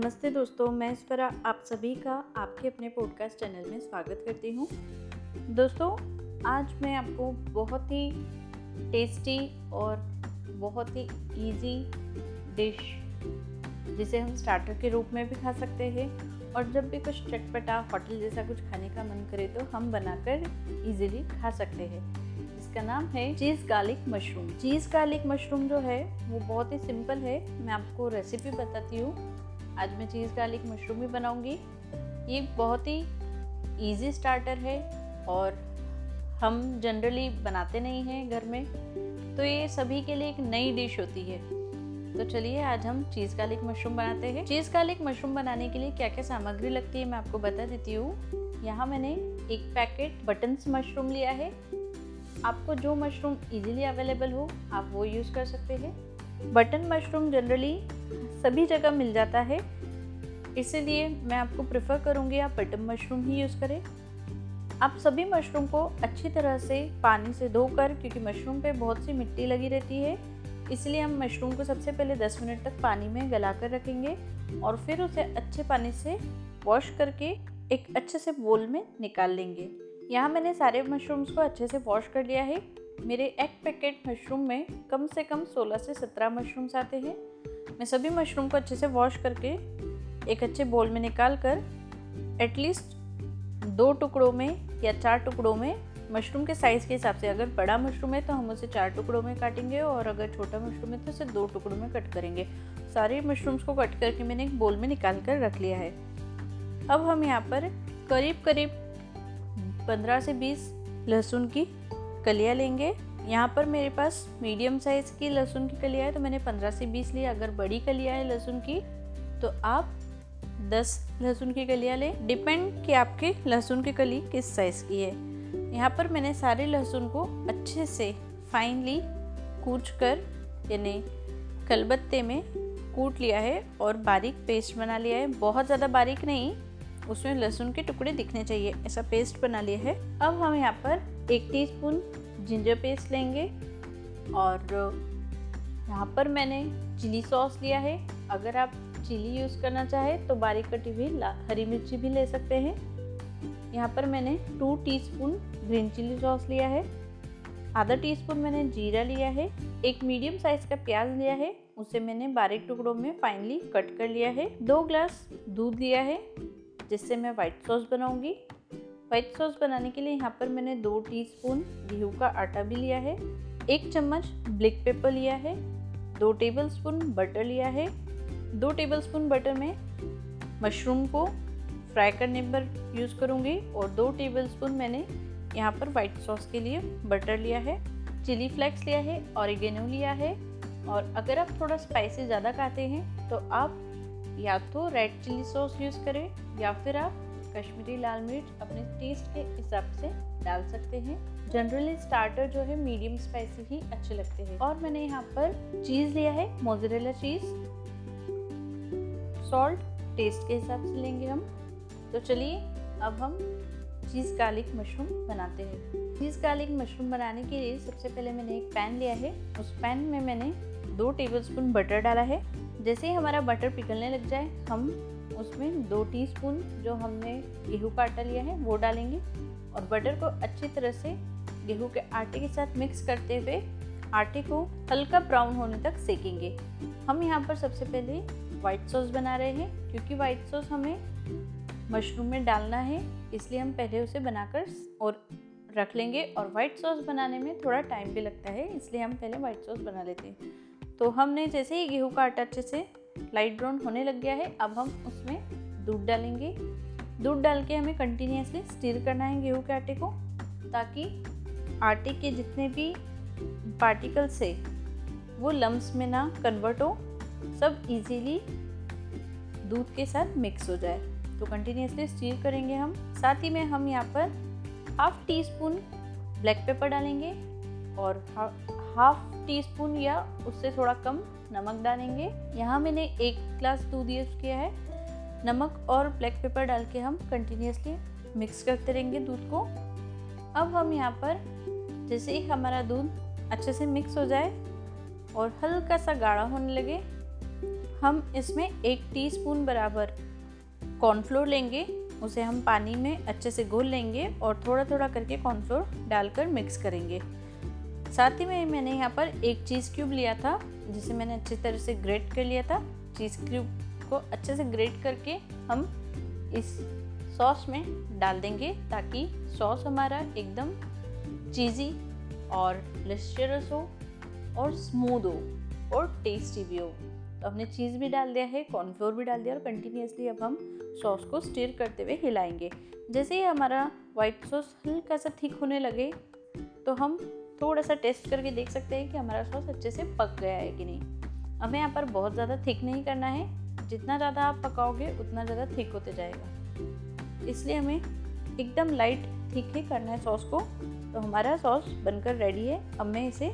नमस्ते दोस्तों, मैं इस पर आप सभी का आपके अपने पॉडकास्ट चैनल में स्वागत करती हूँ। दोस्तों, आज मैं आपको बहुत ही टेस्टी और बहुत ही इजी डिश जिसे हम स्टार्टर के रूप में भी खा सकते हैं। और जब भी कुछ चटपटा होटल जैसा कुछ खाने का मन करे तो हम बनाकर इजीली खा सकते हैं। इसका नाम है cheese garlic mushroom cheese garlic mushroom जो है, वो बहुत ही सिंपल है। मैं आपको रेसिपी बताती हूँ। आज मैं चीज़ गार्लिक मशरूम ही बनाऊँगी। ये बहुत ही इजी स्टार्टर है और हम जनरली बनाते नहीं हैं घर में। तो ये सभी के लिए एक नई डिश होती है। तो चलिए आज हम चीज़ गार्लिक मशरूम बनाते हैं। चीज़ गार्लिक मशरूम बनाने के लिए क्या क्या सामग्री लगती है मैं आपको बता देती हूँ। यहाँ मैंने एक पैकेट बटन्स मशरूम लिया है। आपको जो मशरूम इजीली अवेलेबल हो, आप वो यूज़ कर सकते हैं। बटन मशरूम जनरली सभी जगह मिल जाता है। इसीलिए मैं आपको प्रेफर करूँगी आप बटन मशरूम ही यूज़ करें। आप सभी मशरूम को अच्छी तरह से पानी से धोकर, क्योंकि मशरूम पे बहुत सी मिट्टी लगी रहती है, इसलिए हम मशरूम को सबसे पहले 10 मिनट तक पानी में गला कर रखेंगे और फिर उसे अच्छे पानी से वॉश करके एक अच्छे से बोल में निकाल लेंगे। यहाँ मैंने सारे मशरूम्स को अच्छे से वॉश कर लिया है। मेरे एक पैकेट मशरूम में कम से कम 16 से 17 मशरूम्स आते हैं। मैं सभी मशरूम को अच्छे से वॉश करके एक अच्छे बोल में निकाल कर एटलीस्ट दो टुकड़ों में या चार टुकड़ों में मशरूम के साइज़ के हिसाब से, अगर बड़ा मशरूम है तो हम उसे चार टुकड़ों में काटेंगे और अगर छोटा मशरूम है तो उसे दो टुकड़ों में कट करेंगे। सारे मशरूम्स को कट करके मैंने एक बोल में निकाल कर रख लिया है। अब हम यहाँ पर करीब करीब 15 से 20 लहसुन की कलियाँ लेंगे। यहाँ पर मेरे पास मीडियम साइज़ की लहसुन की कलिया है तो मैंने 15 से 20 ली, अगर बड़ी कलिया है लहसुन की तो आप 10 लहसुन की कलियाँ लें। डिपेंड कि आपके लहसुन की कली किस साइज़ की है। यहाँ पर मैंने सारे लहसुन को अच्छे से फाइनली कूच कर, यानी कलबत्ते में कूट लिया है और बारीक पेस्ट बना लिया है। बहुत ज़्यादा बारीक नहीं, उसमें लहसुन के टुकड़े दिखने चाहिए। ऐसा पेस्ट बना लिया है। अब हम यहाँ पर एक टीस्पून जिंजर पेस्ट लेंगे और यहाँ पर मैंने चिली सॉस लिया है। अगर आप चिली यूज़ करना चाहें तो बारीक कटी हुई हरी मिर्ची भी ले सकते हैं। यहाँ पर मैंने two teaspoon green chilli sauce लिया है। आधा टीस्पून मैंने जीरा लिया है। एक मीडियम साइज़ का प्याज लिया है। उसे मैंने बारीक टुकड़ों में फाइनली कट कर लिया है। दो ग्लास दूध लिया है, जिससे मैं वाइट सॉस बनाऊँगी। वाइट सॉस बनाने के लिए यहाँ पर मैंने दो टीस्पून गेहूँ का आटा भी लिया है, एक चम्मच ब्लैक पेपर लिया है, दो टेबलस्पून बटर लिया है, दो टेबलस्पून बटर में मशरूम को फ्राई करने पर यूज़ करूँगी और दो टेबलस्पून मैंने यहाँ पर वाइट सॉस के लिए बटर लिया है चिली फ्लेक्स लिया है ऑरिगेनो लिया है और अगर आप थोड़ा स्पाइसी ज़्यादा खाते हैं तो आप या तो रेड चिली सॉस यूज़ करें या फिर आप कश्मीरी लाल मिर्च अपने टेस्ट के हिसाब से डाल सकते हैं। जनरली स्टार्टर जो है मीडियम स्पाइसी ही अच्छे लगते हैं। और मैंने यहाँ पर चीज़ लिया है मोजरेला चीज़ सॉल्ट टेस्ट के हिसाब से लेंगे हम। तो चलिए, अब हम चीज़ गार्लिक मशरूम बनाते हैं। चीज़ गार्लिक मशरूम बनाने के लिए सबसे पहले मैंने एक पैन लिया है। उस पैन में मैंने दो टेबलस्पून बटर डाला है। जैसे ही हमारा बटर पिघलने लग जाए, हम उसमें दो टीस्पून जो हमने गेहूँ का आटा लिया है, वो डालेंगे और बटर को अच्छी तरह से गेहूँ के आटे के साथ मिक्स करते हुए आटे को हल्का ब्राउन होने तक सेकेंगे। हम यहाँ पर सबसे पहले वाइट सॉस बना रहे हैं, क्योंकि वाइट सॉस हमें मशरूम में डालना है, इसलिए हम पहले उसे बनाकर और रख लेंगे और वाइट सॉस बनाने में थोड़ा टाइम भी लगता है, इसलिए हम पहले वाइट सॉस बना लेते हैं। तो हमने जैसे ही गेहूँ का आटा अच्छे से लाइट ब्राउन होने लग गया है, अब हम उसमें दूध डालेंगे। दूध डाल के हमें कंटिन्यूसली स्टीर करना है गेहूँ के आटे को, ताकि आटे के जितने भी पार्टिकल्स है, वो लम्स में ना कन्वर्ट हो, सब इजीली दूध के साथ मिक्स हो जाए। तो कंटिन्यूसली स्टीर करेंगे हम, साथ ही में हम यहाँ पर half teaspoon black pepper डालेंगे, और हाफ़ टी स्पून या उससे थोड़ा कम नमक डालेंगे। यहाँ मैंने एक ग्लास दूध यूज़ किया है। नमक और ब्लैक पेपर डाल के हम कंटिन्यूसली मिक्स करते रहेंगे दूध को। अब हम यहाँ पर जैसे ही हमारा दूध अच्छे से मिक्स हो जाए और हल्का सा गाढ़ा होने लगे, हम इसमें एक टीस्पून बराबर कॉर्नफ्लोर लेंगे। उसे हम पानी में अच्छे से घोल लेंगे और थोड़ा थोड़ा करके कॉर्नफ्लोर डालकर मिक्स करेंगे। साथ ही में मैंने यहाँ पर एक चीज़ क्यूब लिया था, जिसे मैंने अच्छी तरह से ग्रेट कर लिया था। चीज़ क्यूब को अच्छे से ग्रेट करके हम इस सॉस में डाल देंगे, ताकि सॉस हमारा एकदम चीज़ी और लिस्टरस हो और स्मूद हो और टेस्टी भी हो। तो हमने चीज़ भी डाल दिया है कॉर्नफ्लोर भी डाल दिया और कंटिन्यूसली अब हम सॉस को स्टिर करते हुए हिलाएँगे। जैसे ही हमारा वाइट सॉस हल्का सा थिक होने लगे तो हम थोड़ा सा टेस्ट करके देख सकते हैं कि हमारा सॉस अच्छे से पक गया है कि नहीं। हमें यहाँ पर बहुत ज़्यादा थिक नहीं करना है। जितना ज़्यादा आप पकाओगे, उतना ज़्यादा थिक होते जाएगा। इसलिए हमें एकदम लाइट थिक ही करना है सॉस को। तो हमारा सॉस बनकर रेडी है। अब मैं इसे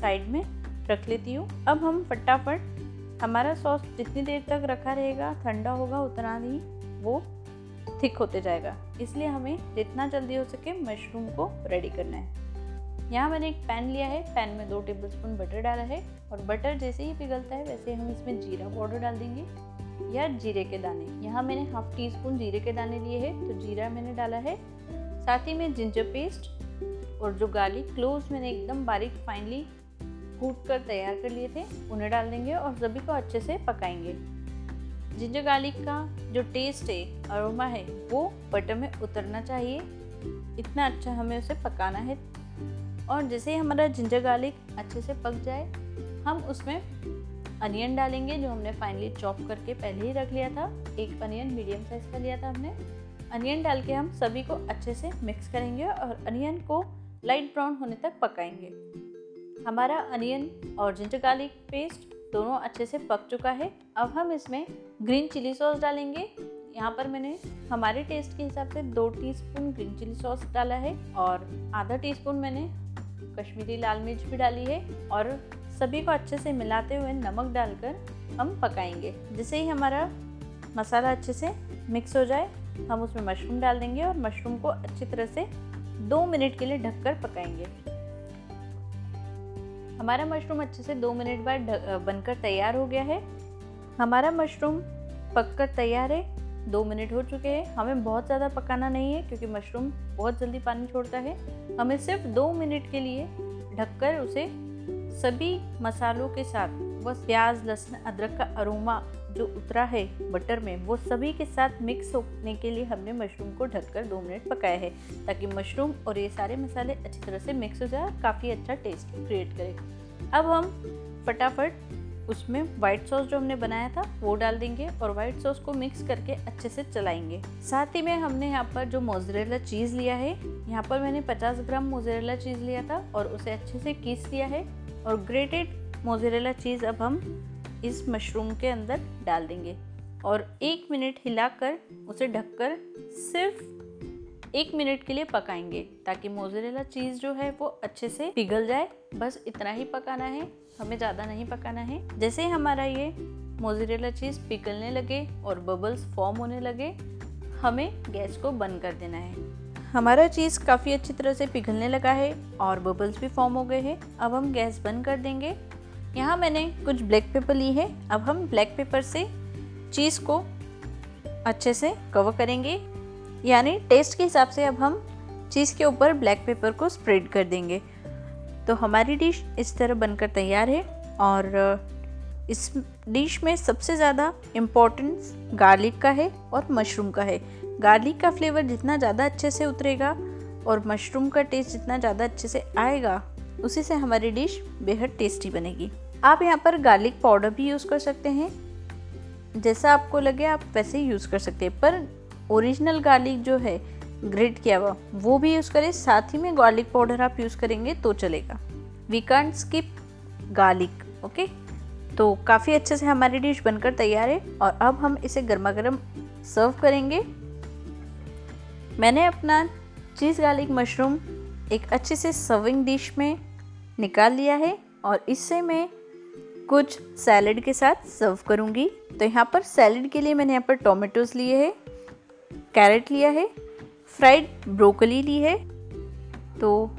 साइड में रख लेती हूँ। अब हम फटाफट हमारा सॉस जितनी देर तक रखा रहेगा, ठंडा होगा, उतना ही वो थिक होते जाएगा। इसलिए हमें जितना जल्दी हो सके मशरूम को रेडी करना है। यहाँ मैंने एक पैन लिया है, पैन में दो टेबल स्पून बटर डाला है और बटर जैसे ही पिघलता है, वैसे हम इसमें जीरा पाउडर डाल देंगे या जीरे के दाने। यहाँ मैंने हाफ़ टी स्पून जीरे के दाने लिए हैं तो जीरा मैंने डाला है। साथ ही में जिंजर पेस्ट और जो गार्लिक क्लोव मैंने एकदम बारीक फाइनली कूट कर तैयार कर लिए थे, उन्हें डाल देंगे और सभी को अच्छे से पकाएँगे। जिंजर गार्लिक का जो टेस्ट है अरोमा है, वो बटर में उतरना चाहिए। इतना अच्छा हमें उसे पकाना है। और जैसे ही हमारा जिंजर गार्लिक अच्छे से पक जाए, हम उसमें अनियन डालेंगे, जो हमने फाइनली चॉप करके पहले ही रख लिया था। एक अनियन मीडियम साइज़ का लिया था हमने। अनियन डाल के हम सभी को अच्छे से मिक्स करेंगे और अनियन को लाइट ब्राउन होने तक पकाएँगे। हमारा अनियन और जिंजर गार्लिक पेस्ट दोनों अच्छे से पक चुका है। अब हम इसमें ग्रीन चिली सॉस डालेंगे। यहाँ पर मैंने हमारे टेस्ट के हिसाब से दो टीस्पून ग्रीन चिली सॉस डाला है और आधा टीस्पून मैंने कश्मीरी लाल मिर्च भी डाली है और सभी को अच्छे से मिलाते हुए नमक डालकर हम पकाएँगे। जैसे ही हमारा मसाला अच्छे से मिक्स हो जाए, हम उसमें मशरूम डाल देंगे और मशरूम को अच्छी तरह से दो मिनट के लिए ढककर पकाएँगे। हमारा मशरूम अच्छे से दो मिनट बाद बनकर तैयार हो गया है। हमारा मशरूम पककर तैयार है। दो मिनट हो चुके हैं। हमें बहुत ज़्यादा पकाना नहीं है क्योंकि मशरूम बहुत जल्दी पानी छोड़ता है। हमें सिर्फ़ दो मिनट के लिए ढककर उसे सभी मसालों के साथ बस प्याज, लहसुन, अदरक का अरोमा जो उतरा है बटर में, वो सभी के साथ मिक्स होने के लिए हमने मशरूम को ढककर दो मिनट पकाया है, ताकि मशरूम और ये सारे मसाले अच्छी तरह से मिक्स हो जाए काफ़ी अच्छा टेस्ट क्रिएट करे। अब हम फटाफट उसमें वाइट सॉस जो हमने बनाया था, वो डाल देंगे और वाइट सॉस को मिक्स करके अच्छे से चलाएँगे। साथ ही में हमने यहाँ पर जो मोजरेला चीज़ लिया है, यहाँ पर मैंने 50 ग्राम मोजरेला चीज़ लिया था और उसे अच्छे से कीस लिया है और ग्रेटेड मोजरेला चीज़ अब हम इस मशरूम के अंदर डाल देंगे और एक मिनट हिलाकर उसे ढककर सिर्फ़ एक मिनट के लिए पकाएँगे ताकि मोजरेला चीज़ जो है वो अच्छे से पिघल जाए। बस इतना ही पकाना है, हमें ज़्यादा नहीं पकाना है। जैसे हमारा ये मोजरेला चीज़ पिघलने लगे और बबल्स फॉर्म होने लगे, हमें गैस को बंद कर देना है। हमारा चीज़ काफ़ी अच्छी तरह से पिघलने लगा है और बबल्स भी फॉर्म हो गए हैं। अब हम गैस बंद कर देंगे। यहाँ मैंने कुछ ब्लैक पेपर ली है। अब हम ब्लैक पेपर से चीज़ को अच्छे से कवर करेंगे। यानी टेस्ट के हिसाब से अब हम चीज़ के ऊपर ब्लैक पेपर को स्प्रेड कर देंगे। तो हमारी डिश इस तरह बनकर तैयार है और इस डिश में सबसे ज़्यादा इम्पोर्टेंस गार्लिक का है और मशरूम का है। गार्लिक का फ्लेवर जितना ज़्यादा अच्छे से उतरेगा और मशरूम का टेस्ट जितना ज़्यादा अच्छे से आएगा, उसी से हमारी डिश बेहद टेस्टी बनेगी। आप यहाँ पर गार्लिक पाउडर भी यूज़ कर सकते हैं। जैसा आपको लगे आप वैसे यूज़ कर सकते हैं, पर ओरिजिनल गार्लिक जो है ग्रेट किया हुआ, वो भी यूज़ करें, साथ ही में गार्लिक पाउडर आप यूज़ करेंगे तो चलेगा। We can't skip garlic okay तो काफ़ी अच्छे से हमारी डिश बनकर तैयार है और अब हम इसे गर्मा गर्म सर्व करेंगे। मैंने अपना चीज़ गार्लिक मशरूम एक अच्छे से सर्विंग डिश में निकाल लिया है और इससे मैं कुछ सैलड के साथ सर्व करूँगी। तो यहाँ पर सैलड के लिए मैंने यहाँ पर टोमेटोज़ लिए हैं। कैरेट लिया है, फ्राइड ब्रोकली ली है तो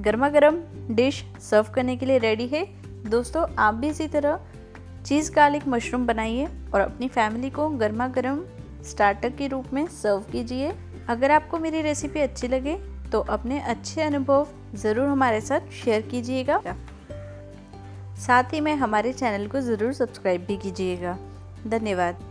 गर्मा गर्म डिश सर्व करने के लिए रेडी है। दोस्तों, आप भी इसी तरह चीज़ गार्लिक मशरूम बनाइए और अपनी फैमिली को गर्मा गर्म स्टार्टर के रूप में सर्व कीजिए। अगर आपको मेरी रेसिपी अच्छी लगे तो अपने अच्छे अनुभव ज़रूर हमारे साथ शेयर कीजिएगा। साथ ही में हमारे चैनल को ज़रूर सब्सक्राइब भी कीजिएगा। धन्यवाद।